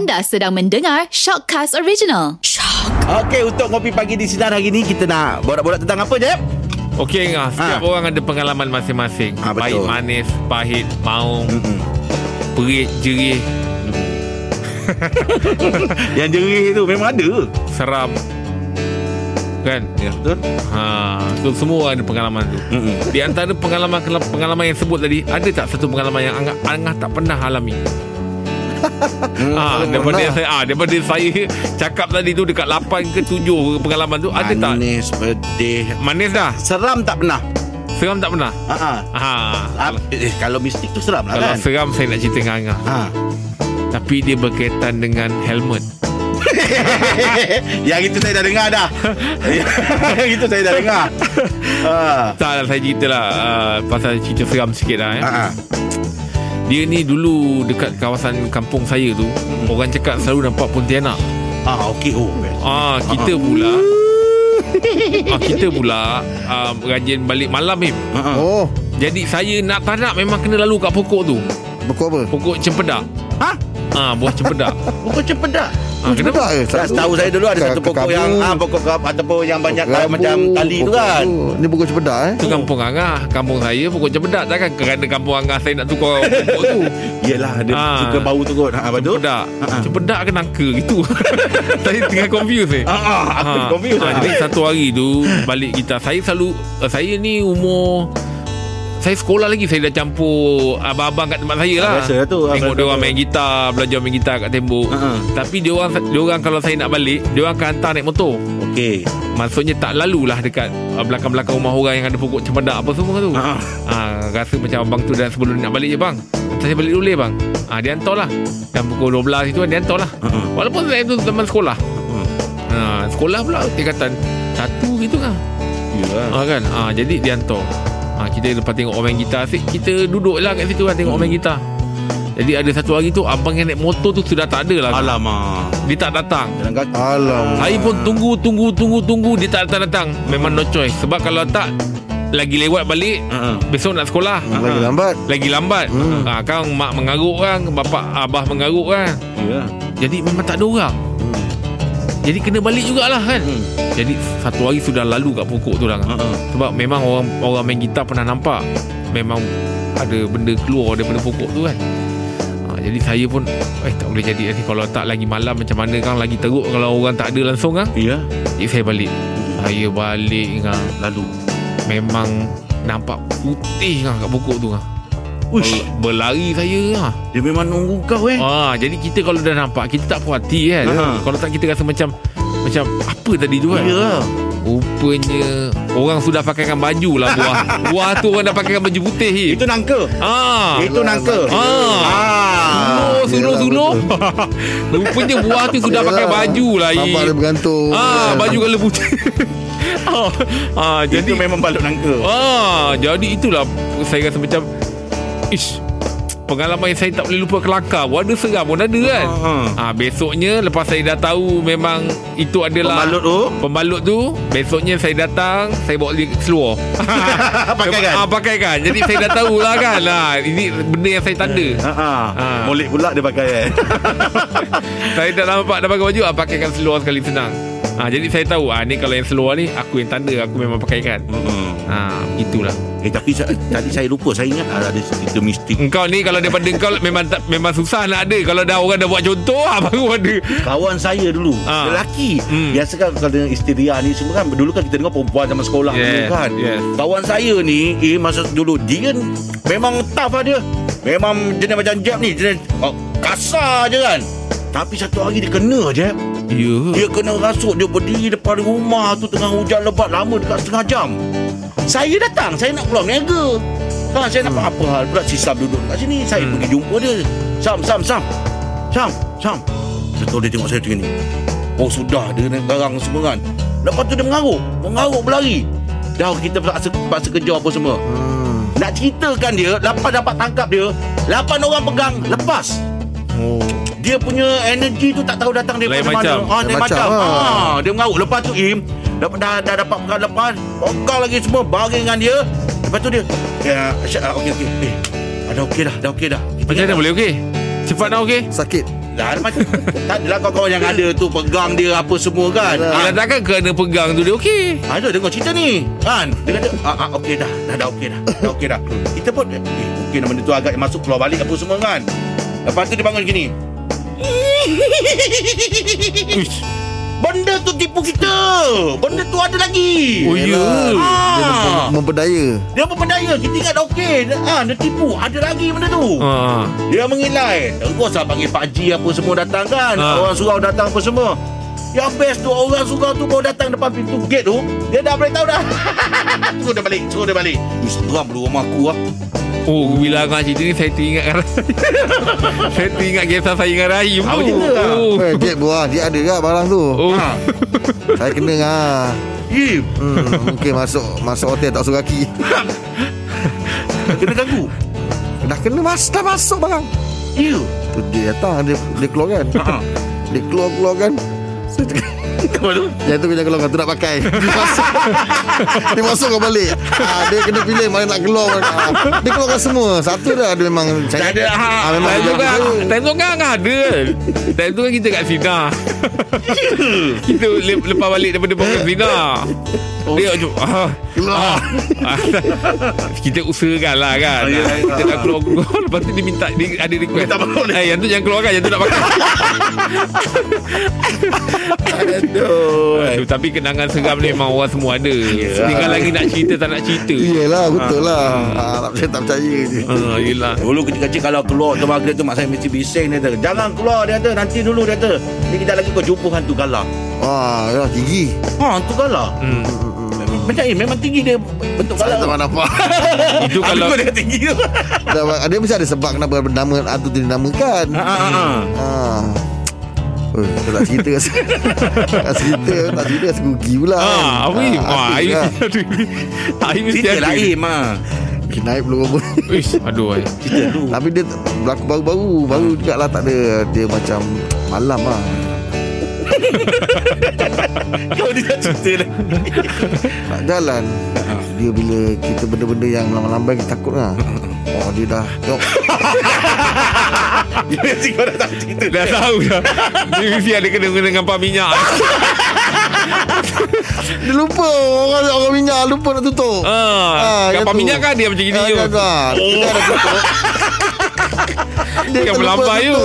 Anda sedang mendengar Shockcast Original. Okey, untuk ngopi pagi di sinar hari ni kita nak borak-borak tentang apa, Jeb? Okey Ngah Setiap Ha. orang ada pengalaman masing-masing Ha, betul. Baik manis Pahit Maung Mm-mm. Perit Jerih Yang jerih tu memang ada. Seram Kan Ya, betul. ha, so, Semua ada pengalaman tu Mm-mm. Di antara pengalaman pengalaman yang sebut tadi Ada tak satu pengalaman yang Angah, Angah tak pernah alami Ah, daripada yang saya ah, daripada saya cakap tadi tu dekat 8 ke 7 pengalaman tu ada tak Manis, pedih. manis dah Seram tak pernah. seram tak pernah Ha ah. ha Eh, kalau mistik tu seram lah kalau kan? seram saya nak cerita dengan Angah Ha. Tapi dia berkaitan dengan helmet Yang itu saya dah dengar dah. Yang itu saya dah dengar. Ha. Tak lah saya cerita lah uh, Pasal cerita seram sikit lah eh. Ha. Ah. Dia ni dulu dekat kawasan kampung saya tu Orang cakap selalu nampak Pontianak Ah, okey. Oh. Ah Kita pula ah, Kita pula uh, Rajin balik malam ni Ha. ah. Oh, Jadi saya nak tak nak Memang kena lalu kat pokok tu pokok apa? Pokok cempedak Ha? Ah, Buah cempedak Pokok cepedak. Ah, Kenapa? ke? Tak tahu saya dulu ada satu pokok yang ah pokok kap ataupun yang banyak kayu macam tali tu kan. tu. Ni pokok cepedak eh. Itu kampung Angah Kampung saya pokok cempedak Takkan kerana kampung Angah Saya nak tukar pokok tu Yelah dia Ah. suka bau tu kot. Ha betul? Cempedak Ah. Cempedak ke nangka gitu Saya tengah Ah, ah, aku Ha, confused. ah. Jadi satu hari tu Balik kita Saya selalu Saya ni umur Saya sekolah lagi Saya dah campur Abang-abang kat tempat saya lah. Biasa lah tu, Tengok dia orang main gitar Belajar main gitar kat tembok. Ha. Tapi dia orang dia orang kalau saya nak balik Dia orang akan hantar naik motor. Okey. Maksudnya tak lalulah dekat uh, Belakang-belakang rumah orang Yang ada pokok cempedak Apa semua tu. Ha. ha, Rasa macam abang tu dah sebelum nak balik je bang. Saya balik dulu bang. Ha, Dia hantar lah. Dan pukul 12 itu Dia hantar lah. Ha. Walaupun saya tu zaman sekolah. Hmm. ha, Sekolah pula tingkatan Satu gitu kan Yalah. ha, kan? Ha, Jadi dia hantar ha, Kita lepas tengok orang main gitar asyik, Kita duduk lah kat situ kan Tengok orang main gitar Jadi ada satu hari tu Abang yang naik motor tu Sudah tak ada lah Alamak. Dia tak datang Jalan kaki. Alam. Saya pun tunggu Tunggu Tunggu Tunggu Dia tak datang-datang Memang no choice Sebab kalau tak Lagi lewat balik Ha. ha. Besok nak sekolah Lagi lambat. Lagi lambat Hmm. ha, Kan mak mengaruk kan Bapak abah mengaruk kan Ya. Jadi memang tak ada orang Hmm. Jadi kena balik jugalah kan. Hmm. Jadi satu hari sudah lalu kat pokok tu lah ha. Sebab memang orang orang main gitar pernah nampak. Memang ada benda keluar daripada pokok tu kan. Ha, Jadi saya pun Eh tak boleh jadi nanti. Kalau tak lagi malam macam mana kan Lagi teruk kalau orang tak ada langsung kan Ya. Jadi saya balik. Saya balik kan Lalu. Memang nampak putih kan kat pokok tu kan Ush. Ber- Berlari saya kan Dia memang nunggu kau eh. Ah, jadi kita kalau dah nampak kita tak puas hati kan. Ha. Kalau tak kita rasa macam macam apa tadi tu kan. Ya. Rupanya orang sudah pakaikan baju lah buah. buah tu orang dah pakaikan baju putih ni. Itu nangka. Ah. Itu nangka. Ah. Ah. Suluh, suluh, suluh. Rupanya buah tu sudah pakai Yelah. baju lah. Nampak dia bergantung. Ah, baju kalau putih. ah, ah, Jadi jadi memang balut nangka. Ah, jadi itulah saya rasa macam ish pengalaman yang saya tak boleh lupa kelakar ada seram pun ada kan. Ha. Ah, besoknya lepas saya dah tahu memang itu adalah Pembalut tu. Pembalut tu Besoknya saya datang Saya bawa dia seluar Pakai kan? ah, Pakai kan Jadi saya dah tahu lah kan ah, Ini benda yang saya tanda Ha. ha. Ha. Molek pula dia pakai eh. Saya dah nampak Dah pakai baju ah, Pakaikan seluar sekali senang ah, Jadi saya tahu ah, Ni kalau yang seluar ni Aku yang tanda Aku memang pakaikan Hmm. ah, Itulah Eh tapi tadi saya lupa Saya ingat ada cerita mistik Engkau ni kalau daripada engkau memang tak, memang susah nak ada. Kalau dah orang dah buat contoh ah, baru ada. Kawan saya dulu Ah. Lelaki Hmm. Biasa kan Kalau dengan istiria ni Semua kan Dulu kan kita dengar perempuan Zaman sekolah Yes, dulu kan yes. Kawan saya ni Eh masa dulu Dia Memang tough lah dia Memang jenis macam Jeb ni Jenis oh, Kasar je kan Tapi satu hari dia kena Jeb. Ya. Dia kena rasuk Dia berdiri depan rumah tu Tengah hujan lebat Lama dekat setengah jam. Saya datang Saya nak keluar niaga. Ha, Saya nak apa hal Pula si Sam duduk kat sini. Saya Hmm. pergi jumpa dia. Sam, Sam, Sam. Sam, Sam. Betul dia tengok saya macam ni. Oh sudah Dia nak garang semua kan. Lepas tu dia mengaruk. Mengaruk berlari. Dah kita paksa, paksa kejar apa semua. Hmm. Nak ceritakan dia Lapan dapat tangkap dia Lapan orang pegang Lepas. Oh. Dia punya energi tu tak tahu datang daripada Lain mana. macam. Ah, lain Lain macam. macam, Ah, dia mengarut. Lepas tu Im, dah, dah, dah dapat pegang lepas, pegang lagi semua, baring dengan dia. Lepas tu dia, ya, ah, okey, okey. Eh, dah okey dah, dah okey dah. Macam mana boleh okey? Cepat nak okey? Sakit. tak? Dah macam Tak adalah kawan-kawan yang ada tu Pegang dia apa semua kan Yalah. Yelah takkan kena pegang tu dia okey Ada dengar cerita ni Kan Dia kata ah, ah, Okey dah Dah dah okey dah Dah okey dah Kita pun Eh mungkin benda tu agak masuk keluar balik Apa semua kan Lepas tu dia bangun gini Uish. Benda tu tipu kita. Benda tu ada lagi. Oh ya. Yelah. Dia Ah. mem- memperdaya. Dia pemberdaya Kita ingat dah okey. Ah, Dia tipu. Ada lagi benda tu. Ha. Dia mengilai Terus lah panggil Pak Haji apa semua datang kan. Ha. Orang surau datang apa semua Yang best tu Orang surau tu baru datang depan pintu gate tu Dia dah boleh tahu dah. Suruh dia balik Suruh dia balik. Ih seram dulu rumah aku lah Oh bila Abang cerita ni Saya teringat Saya teringat kisah saya dengan Rahim Apa cerita? Lah? oh. Eh, Jack buah Dia ada ke barang tu. Oh. ha. Saya kena ah. Ih hmm, Mungkin masuk Masuk hotel tak suruh kaki. Kena ganggu? Dah kena mas, Dah masuk barang. Ya. Tu dia datang Dia, dia keluar kan? Ha. Dia keluar-keluar kan Tu? Yang tu kena keluar Tu nak pakai. Dia masuk. Dia masuk kau balik. Ha, Dia kena pilih Mana nak keluar ha, Dia keluarkan semua. Satu dah Dia memang Tak ada ha. ha, Memang Time tu kan Time tu kan ada Time tu kan kita kat Sina Kita le- lepas balik daripada Pokok Sina Dia macam ah, Keluar. ah, ah, Kita usahakan lah kan Ah, ya, ya. Kita nak keluar-keluar Lepas tu dia minta dia Ada request Minta bangun. eh, Yang tu jangan keluarkan Yang tu nak pakai Aduh Aduh, Tapi kenangan seram ni Memang orang semua ada Tinggal lagi nak cerita Tak nak cerita Yelah betul lah ha, Tak percaya tak percaya je Ah, yelah Dulu kecil-kecil kalau keluar tu maghrib tu mak saya mesti bising dia kata. Jangan keluar dia kata. Nanti dulu dia kata. Ni kita lagi kau jumpa hantu galah. Wah ya, tinggi Ha hantu galah. hmm. Macam eh memang tinggi dia bentuk Saya galah. tak nampak Itu kalau Aku dia tinggi tu. Dia mesti ada sebab Kenapa nama hantu tu dinamakan Ha ha ha. Ha. Oh, tak cerita Tak cerita Tak cerita Rasa rugi pula. Ah, apa ni? Ah, Aim lah. Aim mesti Cerita ada. lain mah. Okay, naik belum apa Ish, aduh. Cerita dulu. Tapi dia berlaku baru-baru Baru juga lah tak ada Dia macam Malam lah Kau dia tak cerita lagi. Nak jalan Dia bila kita benda-benda yang Lambai-lambai kita takut lah Oh dia dah Tengok Dia mesti kau dah tahu cerita. Dah tahu dah. Dia mesti ada kena dengan pam minyak. Dia lupa Orang orang minyak Lupa nak tutup Ah, kapal tu. minyak kan dia macam gini Ah, kan. Dia dah tutup Dia Yang melambai tu.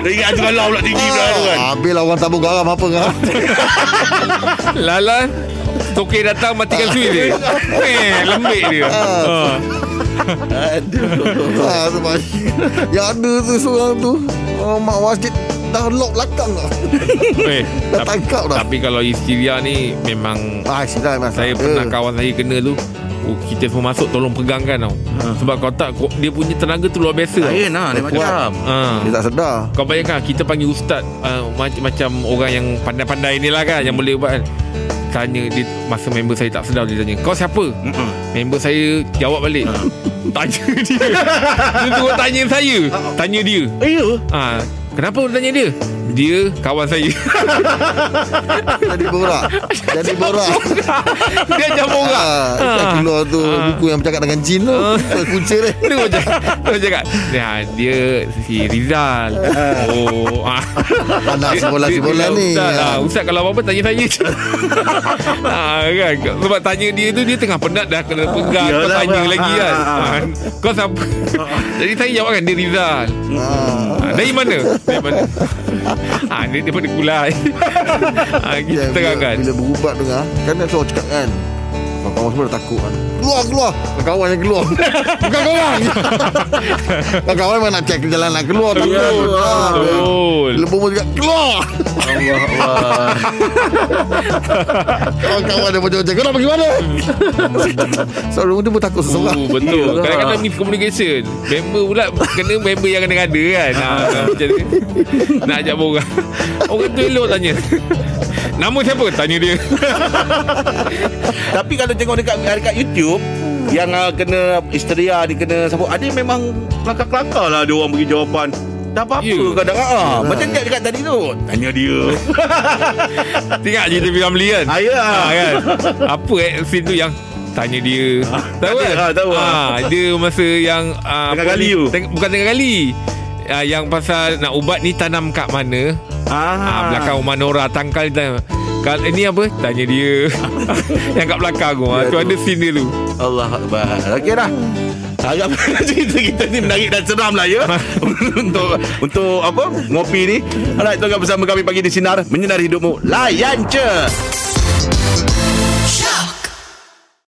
Dia ingat hantu galah pula tinggi pula tu kan. Ah, Habislah orang tabur garam apa kan Lalan Tokek datang matikan suih dia. Eh, lembik dia. Ah. Aduh. ah, sebab Yang ada tu seorang tu oh, Mak masjid Dah lock belakang dah Eh, Dah tangkap dah tapi kalau histeria ni memang Ah, silap mas saya pernah kawan saya kena tu Oh, kita semua masuk tolong pegangkan tau. Sebab kau tak kau- dia punya tenaga tu luar biasa. Lain lah dia macam. Ah. Dia tak sedar Kau bayangkan kita panggil ustaz uh, macam, macam orang yang pandai-pandai ni lah kan yang boleh buat kan. Tanya dia masa member saya tak sedar dia tanya, "Kau siapa?" Mm-mm. Member saya jawab balik. tanya dia. Dia tanya saya. Tanya dia. Eh ya. Ah, kenapa tanya dia? Dia kawan saya. Jadi borak Jadi borak dia orang. ah, Yang keluar tu Ah. Buku yang bercakap dengan jin tu Kunci dia Dia macam Dia cakap dia, dia si Rizal Oh ah. Anak sekolah sekolah dia ni Ustaz, Ah. ah, Ustaz kalau apa-apa tanya saya ah, kan? Sebab tanya dia tu Dia tengah penat dah Kena pegang Kau tanya bang. lagi Ah, kan ah, ah. ah, Kau siapa Jadi saya jawab kan Dia Rizal Ah. ah, Dari mana Dari mana ah, Dia daripada kulai ah, Kita Ya, tengah bila, kan bila berubat tu kan dia selalu cakap kan Kawan-kawan semua dah takut kan? Keluar keluar. Kawan yang keluar. Bukan kawan Kawan memang nak cek jalan nak keluar Takut. Ah, Betul Bila bomo cakap Keluar Allah Allah. Kawan-kawan dia macam-macam Kau nak pergi mana So dia pun takut seseorang Oh, betul. Kadang-kadang miscommunication. Member pula kena member yang kena-kena kan. Ha, macam ni. Nak ajak orang. Orang tu elok tanya. Nama siapa? Tanya dia. Tapi kalau tengok dekat dekat YouTube yang uh, kena histeria dia kena sabut ada memang kelakar-kelakar lah dia orang bagi jawapan. Tak apa-apa yeah. kadang ah. Macam dia dekat tadi tu. Tanya dia. Tengok cerita Ramli kan? Ah, ya. Ha, kan? Apa eh scene tu yang tanya dia. tahu tanya, kan? ah, tahu, ah. Ah, dia masa yang ah, Tengah ni? tu. Teng- bukan tengah gali. uh, Yang pasal Nak ubat ni tanam kat mana ah. Ah, Belakang rumah Nora Tangkal ni tanam Kal ini apa? Tanya dia Yang kat belakang tu Ya, ha, Tu tu. ada scene dia tu Allah Akbar. Okey dah. Harap cerita kita ni menarik dan seram lah ya. Untuk untuk apa Ngopi ni. Alright tuan bersama kami pagi di Sinar Menyinari hidupmu. Layan je